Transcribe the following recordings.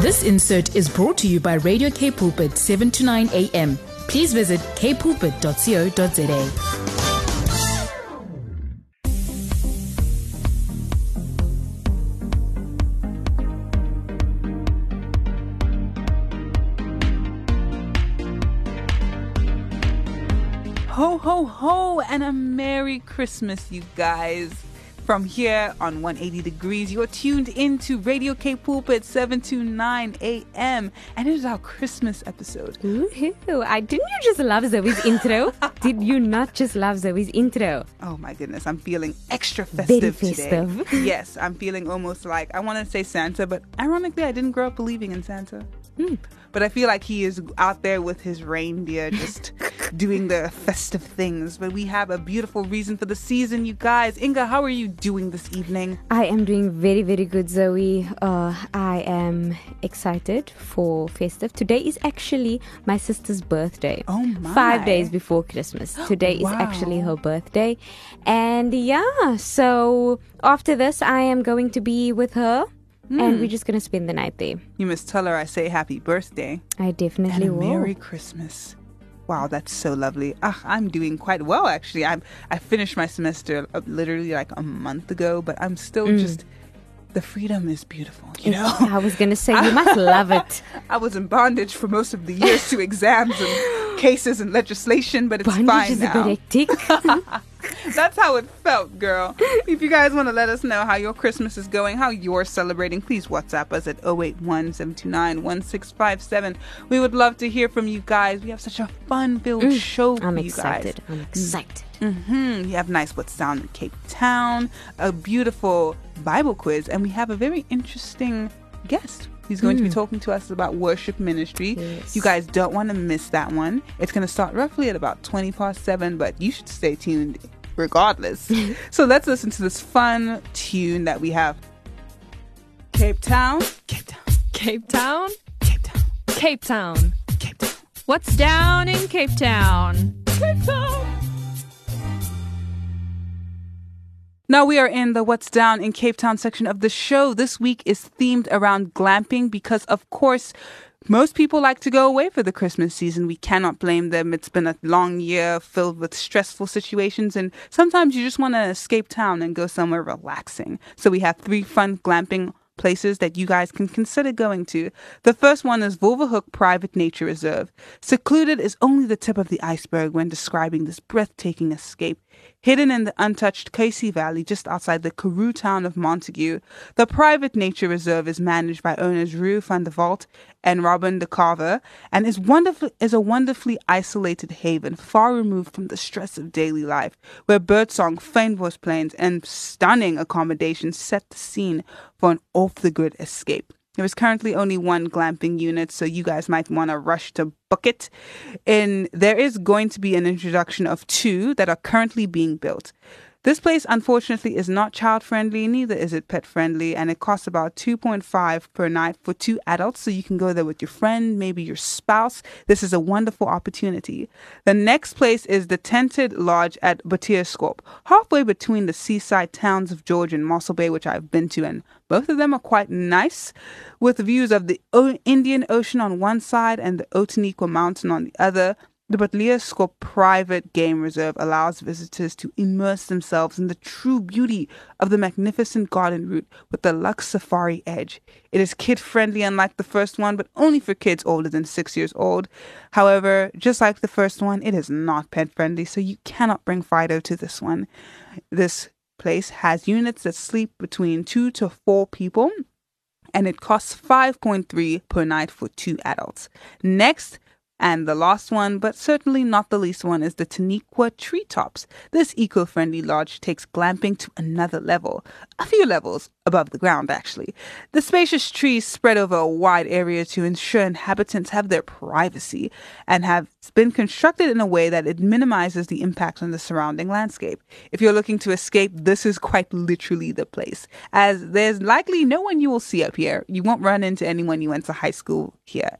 This insert is brought to you by Radio Cape Pulpit 7 to 9 a.m. Please visit capepulpit.co.za. Ho, ho, ho, and a Merry Christmas, you guys. From here on 180 Degrees, you're tuned into Radio Cape Pulpit 7 to 9 a.m. And it is our Christmas episode. Woohoo! I didn't you just love Zoe's intro? Did you not just love Zoe's intro? Oh my goodness, I'm feeling extra festive, Very festive. today. yes, I'm feeling almost like I want to say Santa, but ironically, I didn't grow up believing in Santa. Hmm. But I feel like he is out there with his reindeer just doing the festive things. But we have a beautiful reason for the season, you guys. Inga, how are you doing this evening? I am doing very, very good, Zoe. Uh, I am excited for festive. Today is actually my sister's birthday. Oh my. Five days before Christmas. Today is actually her birthday. And yeah, so after this, I am going to be with her. Hmm. And we're just going to spend the night there. You must tell her I say happy birthday I and definitely a will. Merry Christmas. Wow, that's so lovely. Ah, I'm doing quite well actually. I'm I finished my semester uh, literally like a month ago, but I'm still Mm. just the freedom is beautiful, you know. I was going to say, you must love it. I was in bondage for most of the years to exams and cases and legislation, but it's Bondage fine is now. a hectic. That's how it felt, girl. if you guys want to let us know how your Christmas is going, how you're celebrating, please WhatsApp us at 081 1657. We would love to hear from you guys. We have such a fun filled show for Mm. I'm you excited. I'm excited. guys. hmm You have nice What's Down in Cape Town, a beautiful Bible quiz, and we have a very interesting guest. He's going to be talking to us about worship ministry. Mm. Yes. You guys don't want to miss that one. It's going to start roughly at about 20 past 7, but you should stay tuned regardless. so let's listen to this fun tune that we have. Cape Town, Cape Town, Cape Town? Cape Town, Cape Town. Cape Town, What's down in Cape Town? Cape Town. Now we are in the What's Down in Cape Town section of the show. This week is themed around glamping because, of course, most people like to go away for the Christmas season. We cannot blame them. It's been a long year filled with stressful situations, and sometimes you just want to escape town and go somewhere relaxing. So we have three fun glamping places that you guys can consider going to. The first one is Wolverhoek Private Nature Reserve. Secluded is only the tip of the iceberg when describing this breathtaking escape. Hidden in the untouched Keisie Valley just outside the Karoo town of Montagu, the private nature reserve is managed by owners Rue van der Walt and Robin de Carver and is is a wonderfully isolated haven far removed from the stress of daily life, where birdsong, fynbos plains, and stunning accommodations set the scene for an off the grid escape. There is currently only one glamping unit, so you guys might want to rush to book it. And there is going to be an introduction of two that are currently being built. This place, unfortunately, is not child friendly, neither is it pet friendly, and it costs about 2.5 per night for two adults. So you can go there with your friend, maybe your spouse. This is a wonderful opportunity. The next place is the Tented Lodge at Botlierskop, halfway between the seaside towns of George and Mossel Bay, which I've been to, and both of them are quite nice, with views of the Indian Ocean on one side and the Outeniqua Mountain on the other. The Botlierskop Private Game Reserve allows visitors to immerse themselves in the true beauty of the magnificent garden route with the Lux Safari Edge. It is kid friendly, unlike the first one, but only for kids older than six years old. However, just like the first one, it is not pet friendly, so you cannot bring Fido to this one. This place has units that sleep between two to four people and it costs 5.3 per night for two adults. Next, and the last one, but certainly not the least one, is the Teniqua Treetops. This eco friendly lodge takes glamping to another level, a few levels above the ground, actually. The spacious trees spread over a wide area to ensure inhabitants have their privacy and have been constructed in a way that it minimizes the impact on the surrounding landscape. If you're looking to escape, this is quite literally the place, as there's likely no one you will see up here. You won't run into anyone you went to high school here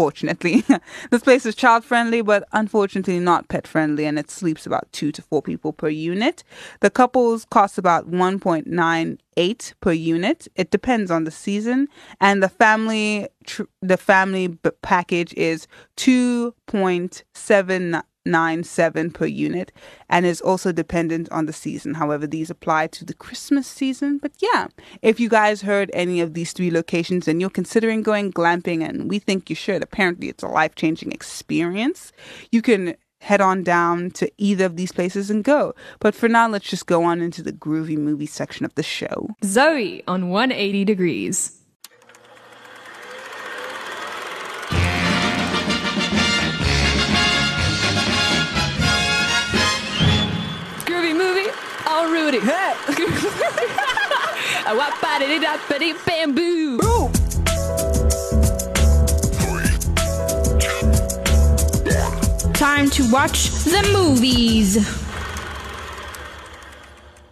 fortunately. this place is child friendly, but unfortunately not pet friendly, and it sleeps about two to four people per unit. The couples cost about 1.98 per unit. It depends on the season, and the family tr- the family b- package is 2.7 nine seven per unit and is also dependent on the season. However these apply to the christmas season. But yeah if you guys heard any of these three locations and you're considering going glamping and we think you should apparently it's a life-changing experience you can head on down to either of these places and go. But for now let's just go on into the groovy movie section of the show. Zoe on 180 degrees. Rudy. Hey. Wap-a-dee-dee-dap-a-dee, Bamboo. Time to watch the movies.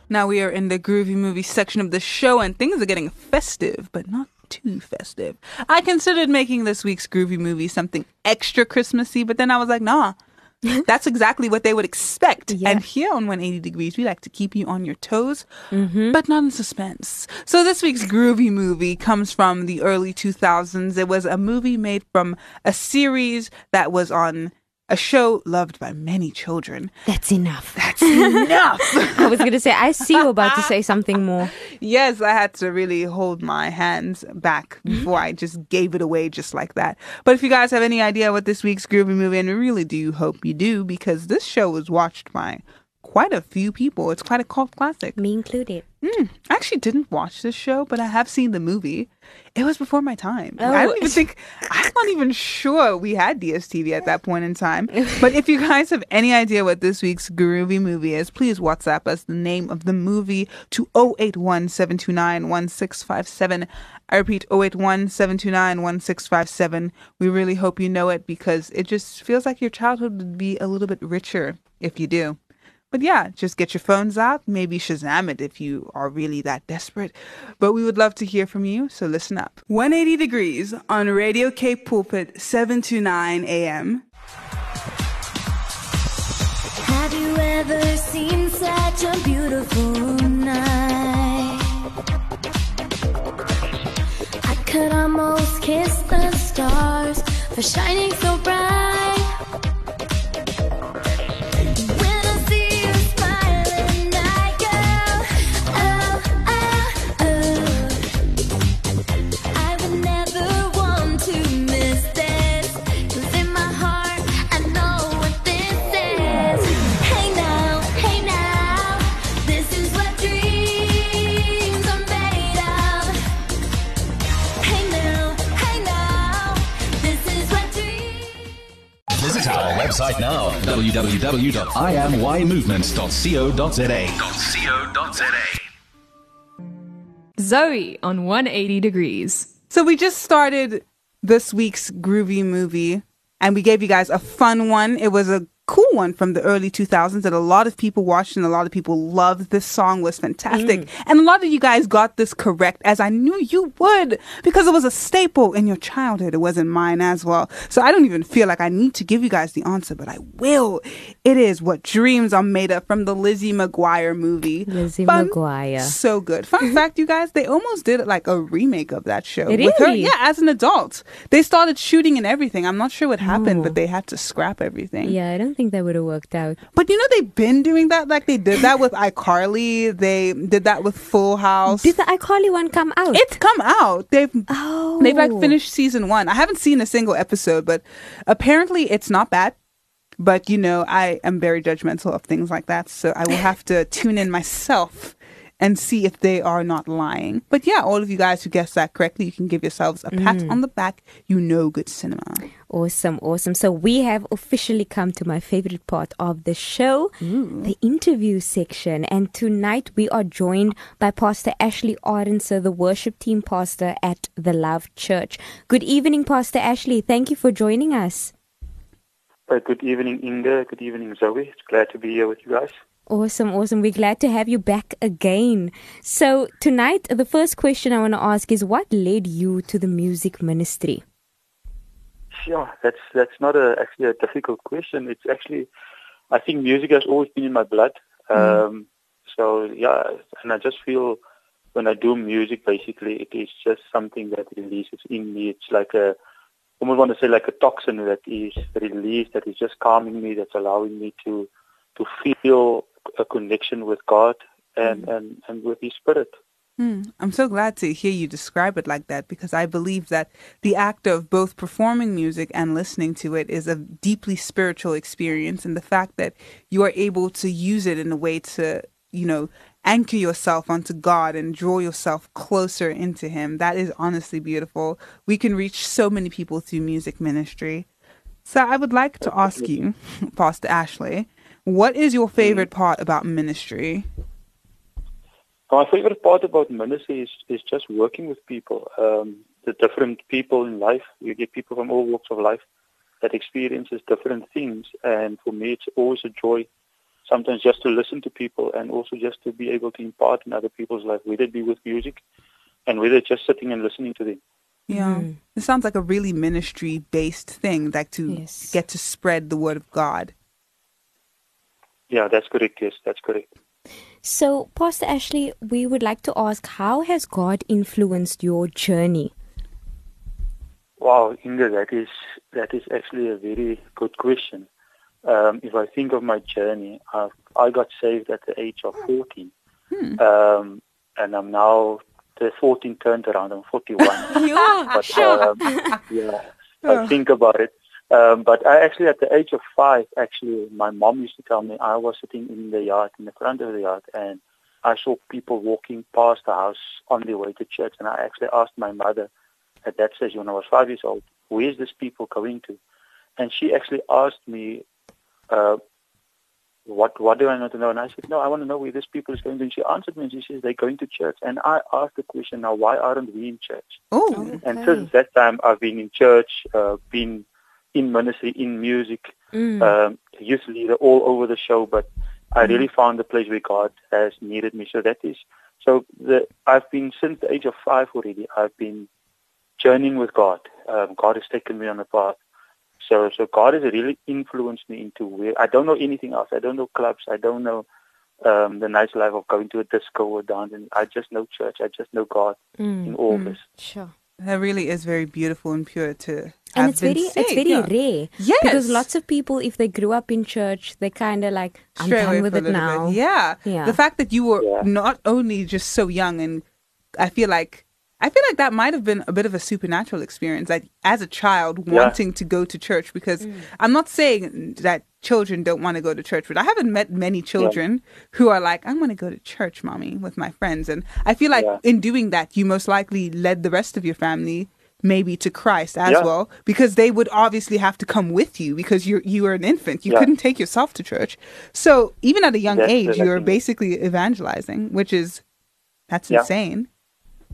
Now we are in the groovy movie section of the show, and things are getting festive, but not too festive. I considered making this week's groovy movie something extra Christmassy, but then I was like, nah. That's exactly what they would expect. Yeah. And here on 180 Degrees, we like to keep you on your toes, mm-hmm. but not in suspense. So this week's groovy movie comes from the early 2000s. It was a movie made from a series that was on a show loved by many children. That's enough. That's enough. I was going to say, I see you about to say something more. Yes, I had to really hold my hands back mm-hmm. before I just gave it away just like that. But if you guys have any idea what this week's groovy movie, and we really do hope you do, because this show was watched by quite a few people. It's quite a cult classic. Me included. Mm, I actually didn't watch this show, but I have seen the movie. It was before my time. I Oh. don't even think I'm not even sure we had DSTV at that point in time. But if you guys have any idea what this week's groovy movie is, please WhatsApp us the name of the movie to 081 729 1657. I repeat 081 729 1657. We really hope you know it because it just feels like your childhood would be a little bit richer if you do. But yeah, just get your phones out, maybe Shazam it if you are really that desperate. But we would love to hear from you, so listen up. 180 degrees on Radio Cape Pulpit, 7 to 9 a.m. Have you ever seen such a beautiful night? I could almost kiss the stars for shining so bright. www.imymovements.co.za. Zoe on 180 degrees. So we just started this week's groovy movie, and we gave you guys a fun one. It was a cool one from the early 2000s that a lot of people watched and a lot of people loved. This song was fantastic. Mm. And a lot of you guys got this correct, as I knew you would, because it was a staple in your childhood. It wasn't mine as well. So I don't even feel like I need to give you guys the answer, but I will. It is What Dreams Are Made Of from the Lizzie McGuire movie. Lizzie Fun- McGuire. So good. Fun fact, you guys, they almost did like a remake of that show. Really? With her, yeah, as an adult. They started shooting and everything. I'm not sure what happened, Oh. but they had to scrap everything. Yeah, I don't think that would have worked out. But you know, they've been doing that. Like they did that with iCarly. They did that with Full House. Did the iCarly one come out? it's come out. They've oh. they've like finished season one. I haven't seen a single episode, but apparently it's not bad. But you know, I am very judgmental of things like that, so I will have to tune in myself and see if they are not lying. But yeah, all of you guys who guessed that correctly, you can give yourselves a pat mm. on the back. You know good cinema. Awesome, awesome. So we have officially come to my favorite part of the show, the interview section. And tonight we are joined by Pastor Ashley Arendse, the worship team pastor at the Love Church. Good evening, Pastor Ashley. Thank you for joining us. Uh, good evening, Inga. Good evening, Zoe. It's glad to be here with you guys. Awesome, awesome. We're glad to have you back again. So, tonight, the first question I want to ask is what led you to the music ministry? Yeah, that's that's not a actually a difficult question. It's actually, I think music has always been in my blood. Um, so yeah, and I just feel when I do music, basically, it is just something that releases in me. It's like a, I almost want to say like a toxin that is released, that is just calming me, that's allowing me to to feel a connection with God and and and with His Spirit. Hmm. I'm so glad to hear you describe it like that because I believe that the act of both performing music and listening to it is a deeply spiritual experience. And the fact that you are able to use it in a way to, you know, anchor yourself onto God and draw yourself closer into Him, that is honestly beautiful. We can reach so many people through music ministry. So I would like to ask you, Pastor Ashley, what is your favorite part about ministry? My favorite part about ministry is, is just working with people, um, the different people in life. You get people from all walks of life that experiences different things. And for me, it's always a joy sometimes just to listen to people and also just to be able to impart in other people's life, whether it be with music and whether just sitting and listening to them. Yeah. It sounds like a really ministry based thing, like to Yes. get to spread the word of God. Yeah, that's correct. Yes, that's correct. So, Pastor Ashley, we would like to ask how has God influenced your journey? Wow, Inga, that is that is actually a very good question. Um, if I think of my journey, i I got saved at the age of 14, um, and I'm now the 14 turned around. I'm 41. but um, yeah, I think about it. Um, but I actually, at the age of five, actually, my mom used to tell me I was sitting in the yard, in the front of the yard, and I saw people walking past the house on their way to church. And I actually asked my mother at that stage when I was five years old, where's these people going to? And she actually asked me, uh, what what do I want to know? And I said, no, I want to know where this people is going to. And she answered me and she says, they're going to church. And I asked the question, now, why aren't we in church? Oh, And since that time, I've been in church, uh, been in ministry, in music, um, youth leader all over the show. But I really found the place where God has needed me. So that is so. The, I've been since the age of five already. I've been journeying with God. Um, God has taken me on a path. So, so God has really influenced me into where I don't know anything else. I don't know clubs. I don't know um, the nice life of going to a disco or dancing. I just know church. I just know God in all this. Sure. That really is very beautiful and pure too. And have it's been very it's saved, very yeah. rare. Yes. Because lots of people if they grew up in church, they kinda like I'm Stray away done with it now. bit. Yeah. Yeah. The fact that you were Yeah. not only just so young and I feel like I feel like that might have been a bit of a supernatural experience, like as a child Yeah. wanting to go to church. Because mm. I'm not saying that children don't want to go to church, but I haven't met many children who are like, "I want to go to church, mommy, with my friends." And I feel like Yeah. in doing that, you most likely led the rest of your family maybe to Christ as Yeah. well, because they would obviously have to come with you because you you were an infant, you Yeah. couldn't take yourself to church. So even at a young That's age, you're basically evangelizing, which is that's Yeah. insane.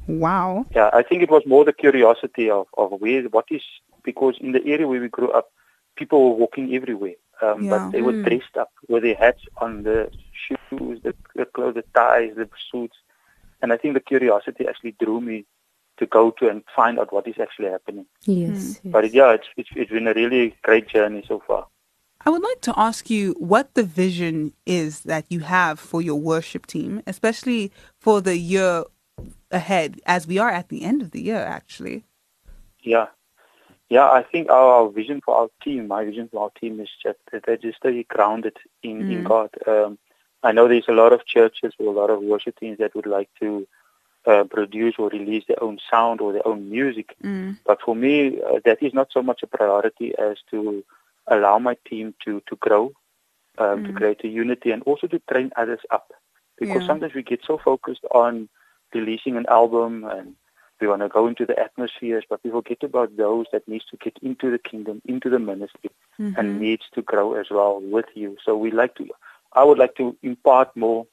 Wow. Yeah, I think it was more the curiosity of, of where, what is, because in the area where we grew up, people were walking everywhere. Um, Yeah. But they were dressed up with their hats on, the shoes, the, the clothes, the ties, the suits. And I think the curiosity actually drew me to go to and find out what is actually happening. Yes. yes. But yeah, it's, it's, it's been a really great journey so far. I would like to ask you what the vision is that you have for your worship team, especially for the year ahead, as we are at the end of the year, actually. Yeah. Yeah, I think our vision for our team, my vision for our team is just that they just stay grounded in, in God. Um, I know there's a lot of churches or a lot of worship teams that would like to uh, produce or release their own sound or their own music. But for me, uh, that is not so much a priority as to allow my team to, to grow, um, to create a unity and also to train others up. Because Yeah. sometimes we get so focused on releasing an album and we want to go into the atmospheres, but we forget about those that needs to get into the kingdom, into the ministry, and mm-hmm. needs to grow as well with you. So we like to, I would like to impart more,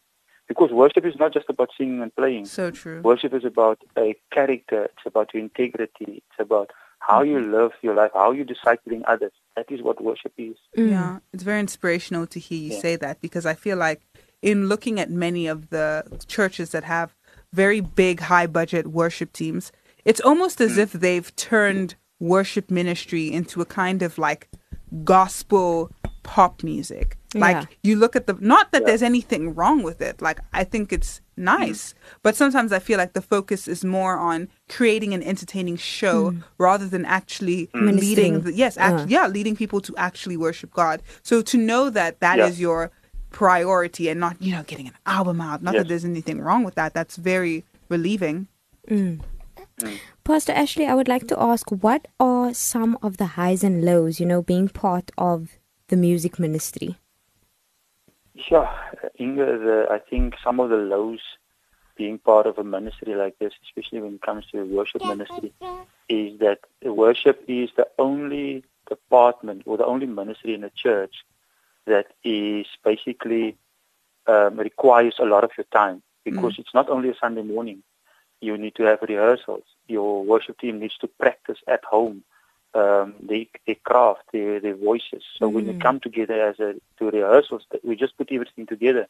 because worship is not just about singing and playing. So true. Worship is about a character. It's about your integrity. It's about how you mm-hmm. live your life, how you discipling others. That is what worship is. Yeah, mm. it's very inspirational to hear you Yeah. say that because I feel like in looking at many of the churches that have very big, high budget worship teams, it's almost as hmm. if they've turned worship ministry into a kind of like gospel pop music. Like Yeah. you look at the not that there's anything wrong with it. Like I think it's nice, hmm. but sometimes I feel like the focus is more on creating an entertaining show hmm. rather than actually leading the, yes, act, Uh. yeah, leading people to actually worship God. So to know that that is Yeah. your priority and not, you know, getting an album out, not Yes. that there's anything wrong with that. That's very relieving. Mm. Mm. Pastor Ashley, I would like to ask what are some of the highs and lows, you know, being part of the music ministry? Yeah, Inga, the, I think some of the lows being part of a ministry like this, especially when it comes to worship ministry, is that worship is the only department or the only ministry in a church that is basically um, requires a lot of your time because it's not only a Sunday morning. You need to have rehearsals. Your worship team needs to practice at home um, their, their craft, their, their voices. So when we come together as a to rehearsals, we just put everything together.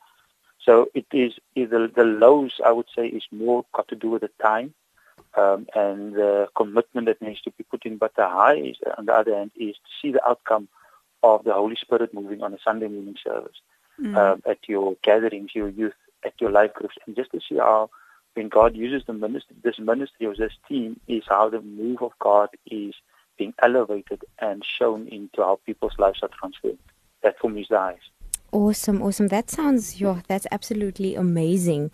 So it is is the the lows I would say is more got to do with the time um, and the commitment that needs to be put in. But the highs, on the other hand, is to see the outcome of the Holy Spirit moving on a Sunday morning service um, at your gatherings, your youth, at your life groups, and just to see how when God uses the ministry, this ministry or this team is how the move of God is being elevated and shown into how people's lives are transformed. That for me is the highest. Awesome, awesome. That sounds, yo, that's absolutely amazing.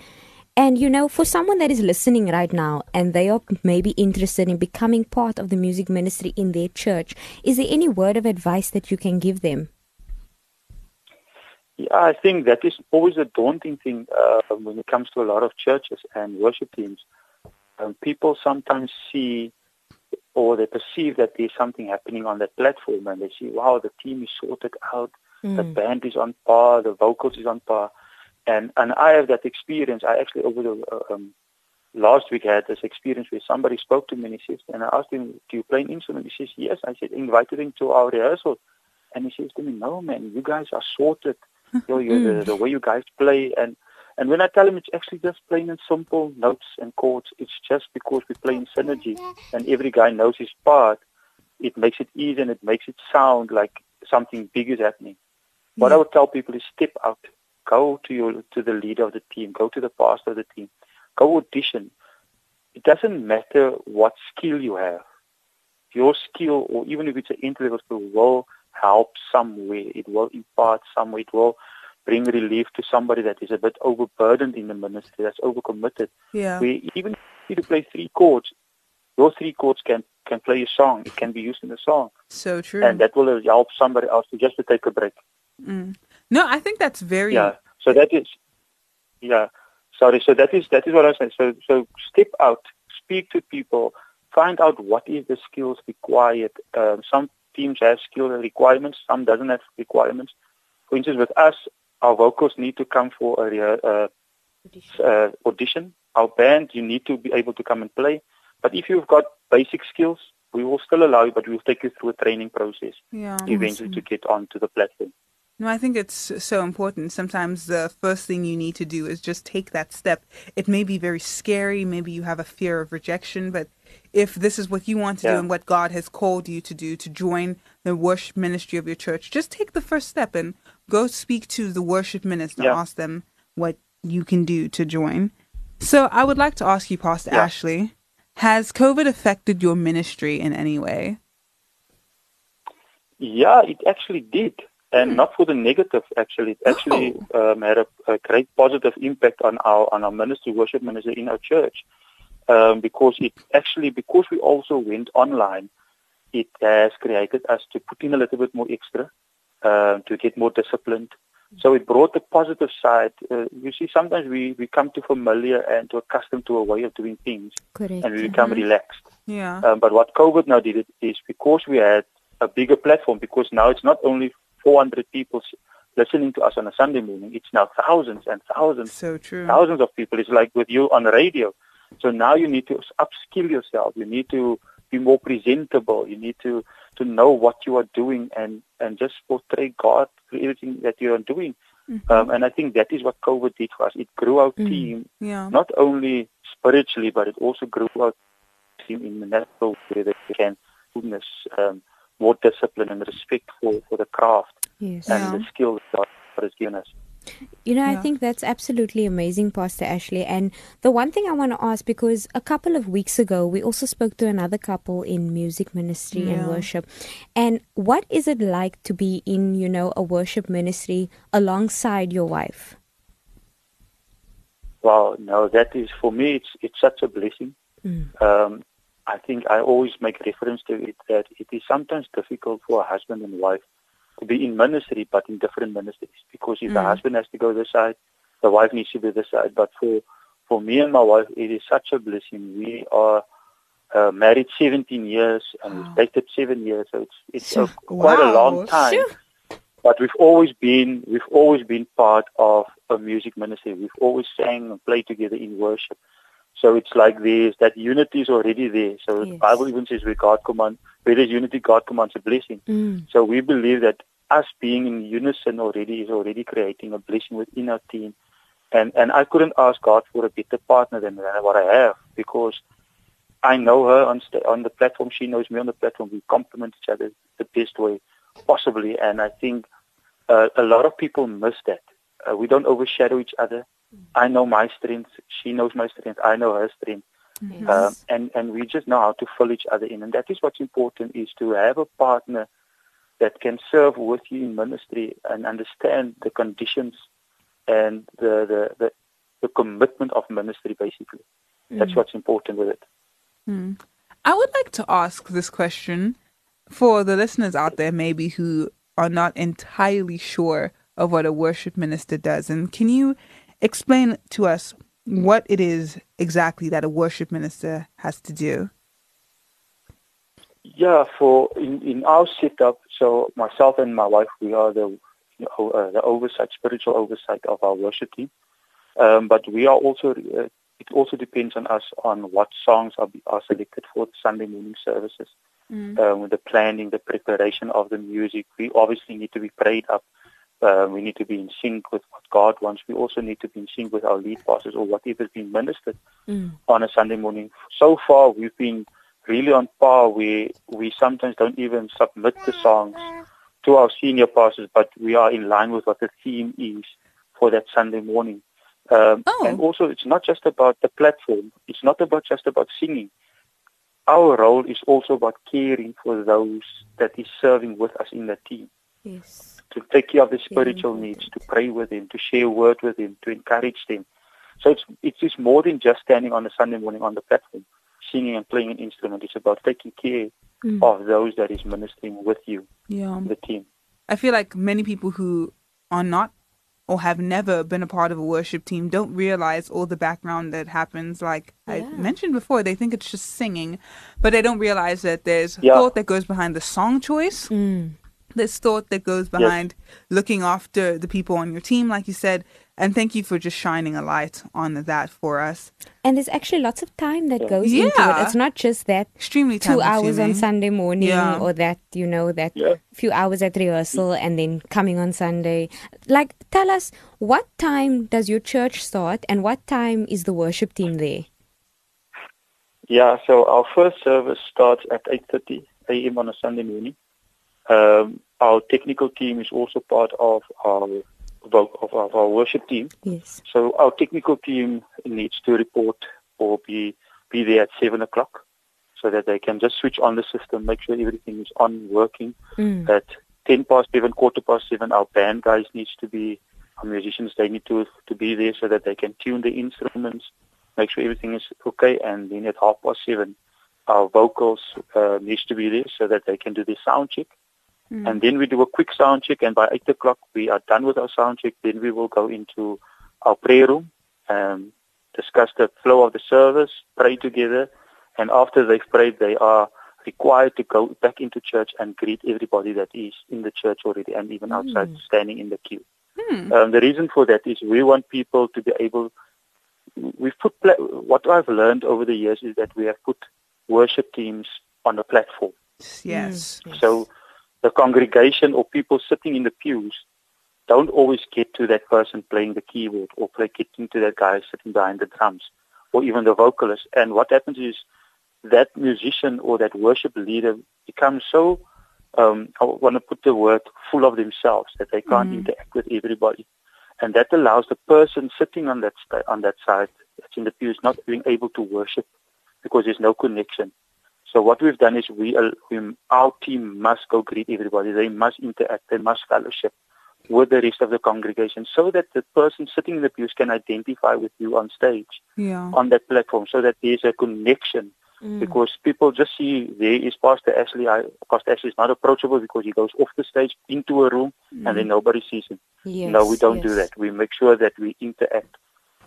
And you know, for someone that is listening right now and they are maybe interested in becoming part of the music ministry in their church, is there any word of advice that you can give them? Yeah, I think that is always a daunting thing uh, when it comes to a lot of churches and worship teams. Um, people sometimes see or they perceive that there's something happening on that platform and they see, wow, the team is sorted out, the band is on par, the vocals is on par. And and I have that experience. I actually over the uh, um, last week had this experience where somebody spoke to me and he says, and I asked him, do you play an instrument? He says, yes. I said, invited him to our rehearsal. And he says to me, no, man, you guys are sorted. You know, you the, the way you guys play. And, and when I tell him it's actually just plain and simple notes and chords, it's just because we play in synergy and every guy knows his part, it makes it easy and it makes it sound like something big is happening. What I would tell people is step out. Go to your to the leader of the team. Go to the pastor of the team. Go audition. It doesn't matter what skill you have. Your skill, or even if it's an entry level skill, will help somewhere. It will impart somewhere. It will bring relief to somebody that is a bit overburdened in the ministry, that's overcommitted. Yeah. We even if you play three chords, those three chords can can play a song. It can be used in a song, So true. and that will help somebody else to just to take a break. Mm. No, I think that's very Yeah. So that is, yeah. Sorry. So that is that is what I said. So so step out, speak to people, find out what is the skills required. Um, some teams have skill requirements, some doesn't have requirements. For instance, with us, our vocals need to come for a rea- uh, uh, audition. Our band, you need to be able to come and play. But if you've got basic skills, we will still allow you, but we'll take you through a training process yeah. eventually to get onto the platform. No, I think it's so important. Sometimes the first thing you need to do is just take that step. It may be very scary. Maybe you have a fear of rejection, but if this is what you want to do and what God has called you to do, to join the worship ministry of your church, just take the first step and go speak to the worship minister. Yeah. Ask them what you can do to join. So I would like to ask you, Pastor Yeah. Ashley, has COVID affected your ministry in any way? Yeah, it actually did. And not for the negative, actually. It actually um, had a, a great positive impact on our on our ministry, worship ministry in our church. Um, because it actually, because we also went online, it has created us to put in a little bit more extra, uh, to get more disciplined. So it brought the positive side. Uh, you see, sometimes we, we come too familiar and too accustomed to a way of doing things, Correct. and we become relaxed. Yeah. Um, but what COVID now did is because we had a bigger platform, because now it's not only 400 people listening to us on a Sunday morning, it's now thousands and thousands, so true. thousands of people. It's like with you on the radio. So now you need to upskill yourself. You need to be more presentable. You need to, to know what you are doing and, and just portray God through everything that you are doing. Um, and I think that is what COVID did for us. It grew our team Yeah. not only spiritually, but it also grew our team in the natural way that we can mindfulness, um, more discipline and respect for, for the craft Yes. and Yeah. the skill that God has given us. You know, I think that's absolutely amazing, Pastor Ashley. And the one thing I want to ask, because a couple of weeks ago, we also spoke to another couple in music ministry and worship. And what is it like to be in, you know, a worship ministry alongside your wife? Well, no, that is for me. It's it's such a blessing. Um, I think I always make reference to it that it is sometimes difficult for a husband and wife to be in ministry, but in different ministries. Because if the husband has to go this side, the wife needs to be this side. But for for me and my wife, it is such a blessing. We are uh, married 17 years and we've dated seven years, so it's it's a, quite a long time. But we've always been we've always been part of a music ministry. We've always sang and played together in worship. So it's like there's that unity is already there. So the Bible even says where God command where there's unity, God commands a blessing. Mm. So we believe that us being in unison already is already creating a blessing within our team. And and I couldn't ask God for a better partner than what I have because I know her on sta- on the platform. She knows me on the platform. We complement each other the best way possibly. And I think uh, a lot of people miss that. Uh, we don't overshadow each other. I know my strengths. She knows my strengths. I know her strengths. Um, and and we just know how to fill each other in. And that is what's important: is to have a partner that can serve with you in ministry and understand the conditions and the the the, the commitment of ministry. Basically, that's what's important with it. I would like to ask this question for the listeners out there, maybe who are not entirely sure of what a worship minister does. And can you explain to us what it is exactly that a worship minister has to do? Yeah, for in, in our setup, so myself and my wife, we are the you know, uh, the oversight, spiritual oversight of our worship team. Um, but we are also uh, it also depends on us on what songs are are selected for the Sunday morning services. Um, the planning, the preparation of the music. We obviously need to be prayed up. Uh, we need to be in sync with what God wants. We also need to be in sync with our lead pastors or whatever whatever's being ministered on a Sunday morning. So far, we've been really on par where we sometimes don't even submit the songs to our senior pastors, but we are in line with what the theme is for that Sunday morning. Um, Oh. And also, it's not just about the platform. It's not about just about singing. Our role is also about caring for those that is serving with us in the team Yes. To take care of their spiritual important. needs, to pray with them, to share word with them, to encourage them. So it's it is more than just standing on a Sunday morning on the platform, singing and playing an instrument. It's about taking care of those that is ministering with you, Yeah. the team. I feel like many people who are not or have never been a part of a worship team don't realize all the background that happens. Like I mentioned before, they think it's just singing, but they don't realize that there's Yeah. thought that goes behind the song choice. Mm. There's thought that goes behind looking after the people on your team, like you said. And thank you for just shining a light on that for us. And there's actually lots of time that goes into it. Yeah. It's not just that Extremely two hours on. Sunday morning Yeah. or that, you know, that Yeah. few hours at rehearsal and then coming on Sunday. Like, tell us, what time does your church start and what time is the worship team there? Yeah, so our first service starts at 8.30 a.m. on a Sunday morning. Um, our technical team is also part of our of, of our worship team. Yes. So our technical team needs to report or be be there at seven o'clock, so that they can just switch on the system, make sure everything is on working. Mm. At ten past seven, quarter past seven, our band guys needs to be, our musicians they need to to be there so that they can tune the instruments, make sure everything is okay. And then at half past seven, our vocals uh, needs to be there so that they can do the sound check. And then we do a quick sound check, and by 8 o'clock we are done with our sound check. Then we will go into our prayer room, um, discuss the flow of the service, pray together, and after they've prayed, they are required to go back into church and greet everybody that is in the church already and even outside standing in the queue. Um, the reason for that is we want people to be able. We've put pla- what I've learned over the years is that we have put worship teams on a platform. Yes. So the congregation or people sitting in the pews don't always get to that person playing the keyboard or play getting to that guy sitting behind the drums or even the vocalist. And what happens is that musician or that worship leader becomes so, um, I want to put the word, full of themselves that they can't interact with everybody. And that allows the person sitting on that, on that side, that's in the pews, not being able to worship because there's no connection. So what we've done is we, we our team must go greet everybody. They must interact. They must fellowship with the rest of the congregation so that the person sitting in the pews can identify with you on stage Yeah. on that platform so that there's a connection mm. because people just see there is Pastor Ashley. I, Pastor Ashley is not approachable because he goes off the stage into a room and then mm. nobody sees him. Yes, no, we don't do that. We make sure that we interact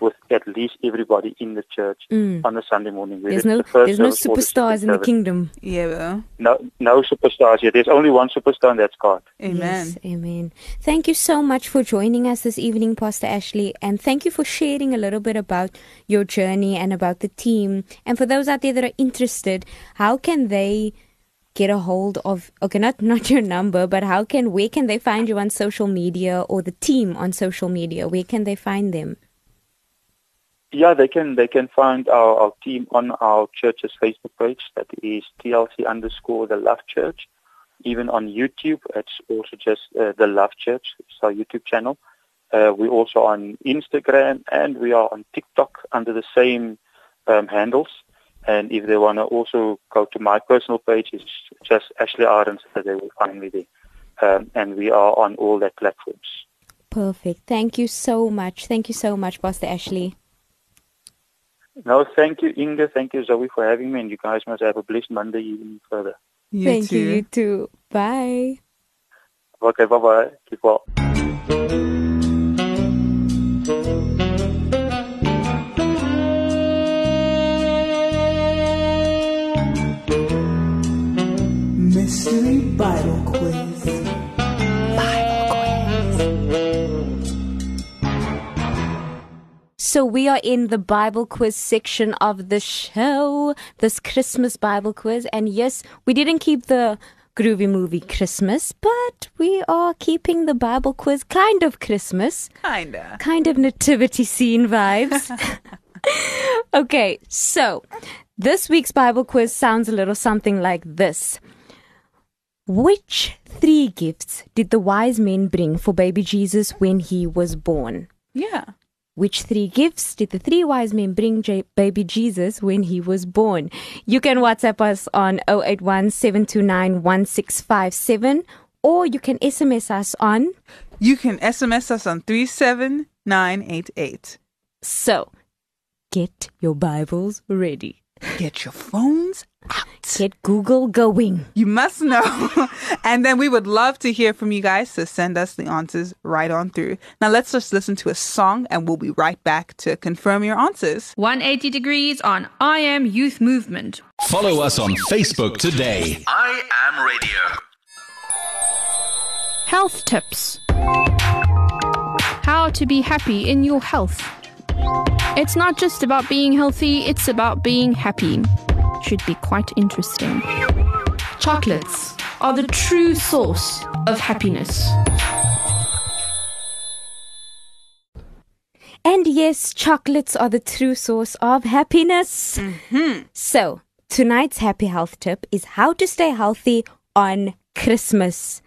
with at least everybody in the church mm. on a Sunday morning. There's no the there's no service or the superstars in the kingdom. Yeah. well, No, no superstars here. There's only one superstar, and that's God. Amen. Yes, amen. Thank you so much for joining us this evening, Pastor Ashley, and thank you for sharing a little bit about your journey and about the team. And for those out there that are interested, how can they get a hold of okay, not not your number, but how can where can they find you on social media or the team on social media? Where can they find them? Yeah, they can they can find our, our team on our church's Facebook page. That is TLC underscore the Love Church. Even on YouTube, it's also just uh, the Love Church. It's our YouTube channel. Uh, we're also on Instagram and we are on TikTok under the same um, handles. And if they want to also go to my personal page, it's just Ashley Arendse that they will find me there. Um, and we are on all their platforms. Perfect. Thank you so much. Thank you so much, Pastor Ashley. No, thank you, Inga. Thank you, Zoe, for having me. And you guys must have a blessed Monday evening further. You Thank too. you, you too. Bye. Okay, bye-bye. Keep well. Mystery Bible Quiz. So we are in the Bible quiz section of the show, this Christmas Bible quiz. And yes, we didn't keep the groovy movie Christmas, but we are keeping the Bible quiz kind of Christmas, Kinda. kind of nativity scene vibes. okay, so this week's Bible quiz sounds a little something like this. Which three gifts did the wise men bring for baby Jesus when he was born? Yeah. Which three gifts did the three wise men bring J- baby Jesus when he was born? You can WhatsApp us on 081 729 1657 or you can SMS us on. You can SMS us on 37988. So, get your Bibles ready. Get your phones out. Get Google going. You must know. and then we would love to hear from you guys, so send us the answers right on through. Now let's just listen to a song and we'll be right back to confirm your answers. 180 degrees on I Am Youth Movement. Follow us on Facebook today. I am radio. Health tips. How to be happy in your health. It's not just about being healthy, it's about being happy. Should be quite interesting. Chocolates are the true source of happiness. And yes, chocolates are the true source of happiness. Mm-hmm. So, tonight's happy health tip is how to stay healthy on Christmas.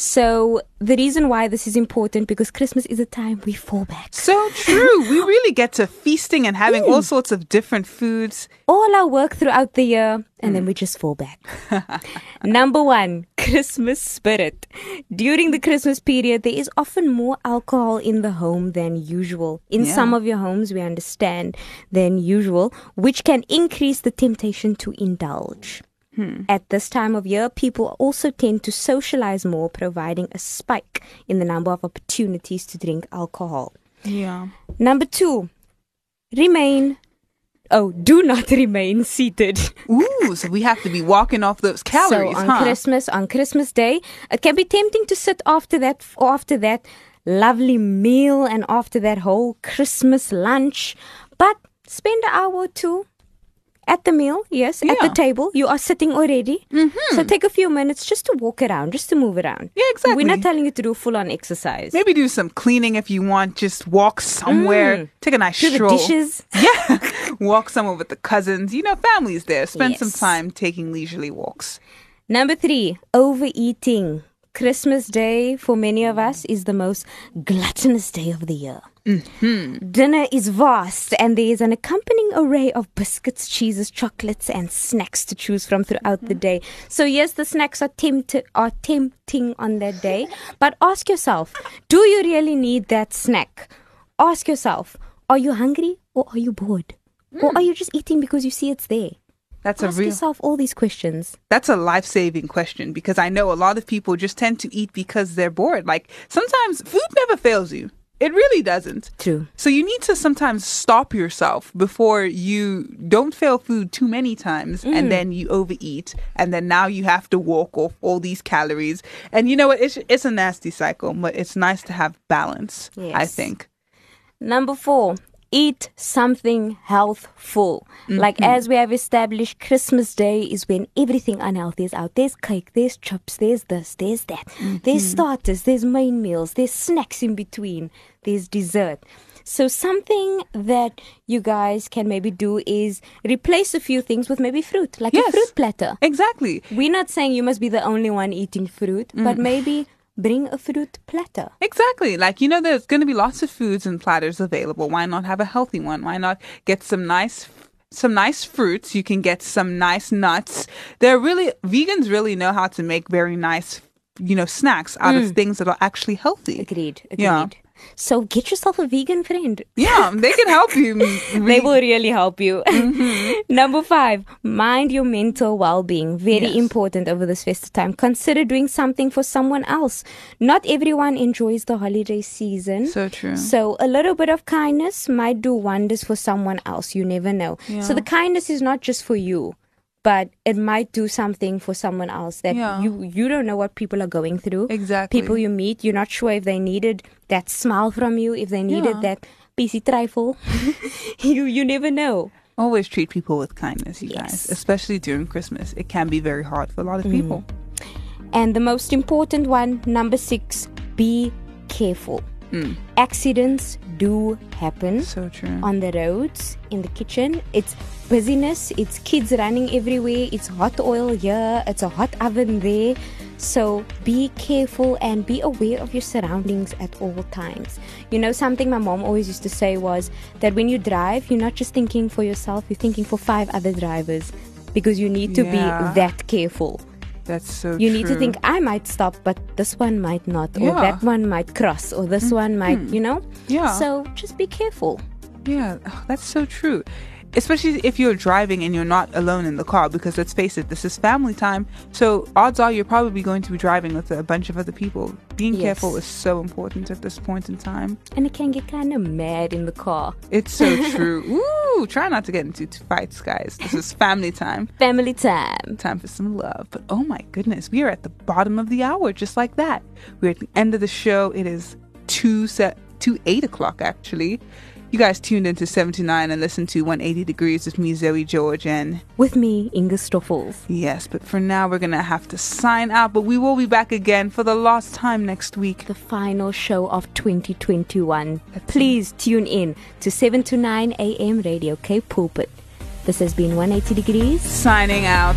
So, the reason why this is important because Christmas is a time we fall back. So true. we really get to feasting and having all hmm. sorts of different foods. all our work throughout the year and then hmm. we just fall back. Number one, Christmas spirit. During the Christmas period, there is often more alcohol in the home than usual. In Yeah. some of your homes, we understand, than usual, which can increase the temptation to indulge. Hmm. At this time of year, people also tend to socialize more, providing a spike in the number of opportunities to drink alcohol. Yeah. Number two, remain. Oh, do not remain seated. Ooh, so we have to be walking off those calories, so on huh? Christmas, on Christmas Day, it can be tempting to sit after that, after that lovely meal, and after that whole Christmas lunch. But spend an hour or two at the meal, yes, at the table. You are sitting already. Mm-hmm. So take a few minutes just to walk around, just to move around. Yeah, exactly. We're not telling you to do full on exercise. Maybe do some cleaning if you want. Just walk somewhere. Take a nice do Mm. the stroll. dishes. Yeah. walk somewhere with the cousins. You know, family's there. Spend some time taking leisurely walks. Number three, overeating. Christmas Day for many of us is the most gluttonous day of the year. Mm-hmm. Dinner is vast, and there is an accompanying array of biscuits, cheeses, chocolates, and snacks to choose from throughout the mm-hmm. day. So, yes, the snacks are, tempt- are tempting on that day, but ask yourself do you really need that snack? Ask yourself are you hungry or are you bored? Or are mm. you just eating because you see it's there? That's Ask a real. yourself all these questions. That's a life saving question because I know a lot of people just tend to eat because they're bored. Like sometimes food never fails you. It really doesn't. True. So you need to sometimes stop yourself before you don't fail food too many times Mm. and then you overeat and then now you have to walk off all these calories. And you know what? It's it's a nasty cycle, but it's nice to have balance, I think. Number four, eat something healthful. Mm-hmm. Like as we have established, Christmas Day is when everything unhealthy is out. There's cake, there's chips, there's this, there's that. Mm-hmm. There's starters, there's main meals, there's snacks in between, there's dessert. So something that you guys can maybe do is replace a few things with maybe fruit, like Yes. a fruit platter. Exactly. We're not saying you must be the only one eating fruit, but mm. maybe bring a fruit platter. Exactly. Like, you know, there's going to be lots of foods and platters available. Why not have a healthy one? Why not get some nice some nice fruits? You can get some nice nuts. They're really vegans really know how to make very nice, you know, snacks out of mm. things that are actually healthy. Agreed. Agreed. Yeah. So get yourself a vegan friend. Yeah, they can help you. They will really help you. Mm-hmm. Number five, mind your mental well being. Very Yes. important over this festive time. Consider doing something for someone else. Not everyone enjoys the holiday season. So true. So a little bit of kindness might do wonders for someone else. You never know. So the kindness is not just for you. But it might do something for someone else that Yeah. you you don't know what people are going through. Exactly. People you meet, you're not sure if they needed that smile from you, if they needed Yeah. that PC trifle. you you never know. Always treat people with kindness, you Yes. guys. Especially during Christmas. It can be very hard for a lot of people. Mm. And the most important one, number six, be careful. Hmm. Accidents do happen So true. on the roads, in the kitchen. It's busyness, it's kids running everywhere, it's hot oil here, it's a hot oven there. So be careful and be aware of your surroundings at all times. You know, something my mom always used to say was that when you drive, you're not just thinking for yourself, you're thinking for five other drivers because you need to Yeah. be that careful. That's so You need to think, I might stop, but this one might not, or Yeah. Mm-hmm. that one might cross, or this one might, you know? Yeah. So just be careful. Yeah, oh, that's so true. Especially if you're driving and you're not alone in the car, because let's face it, this is family time. So odds are you're probably going to be driving with a bunch of other people. Being Yes. careful is so important at this point in time. And it can get kind of mad in the car. It's so true. Ooh, try not to get into fights, guys. This is family time. Family time. Time for some love. But oh my goodness, we are at the bottom of the hour, just like that. We're at the end of the show. It is two set to eight o'clock actually. You guys tuned into 79 and listened to 180 Degrees with me, Zoe George, and With me, Inga Stoffels. yes, but for now we're gonna have to sign out. But we will be back again for the last time next week. The final show of 2021. Please tune in to 7 to 9 a.m. Radio Cape Pulpit. This has been 180 Degrees. Signing out.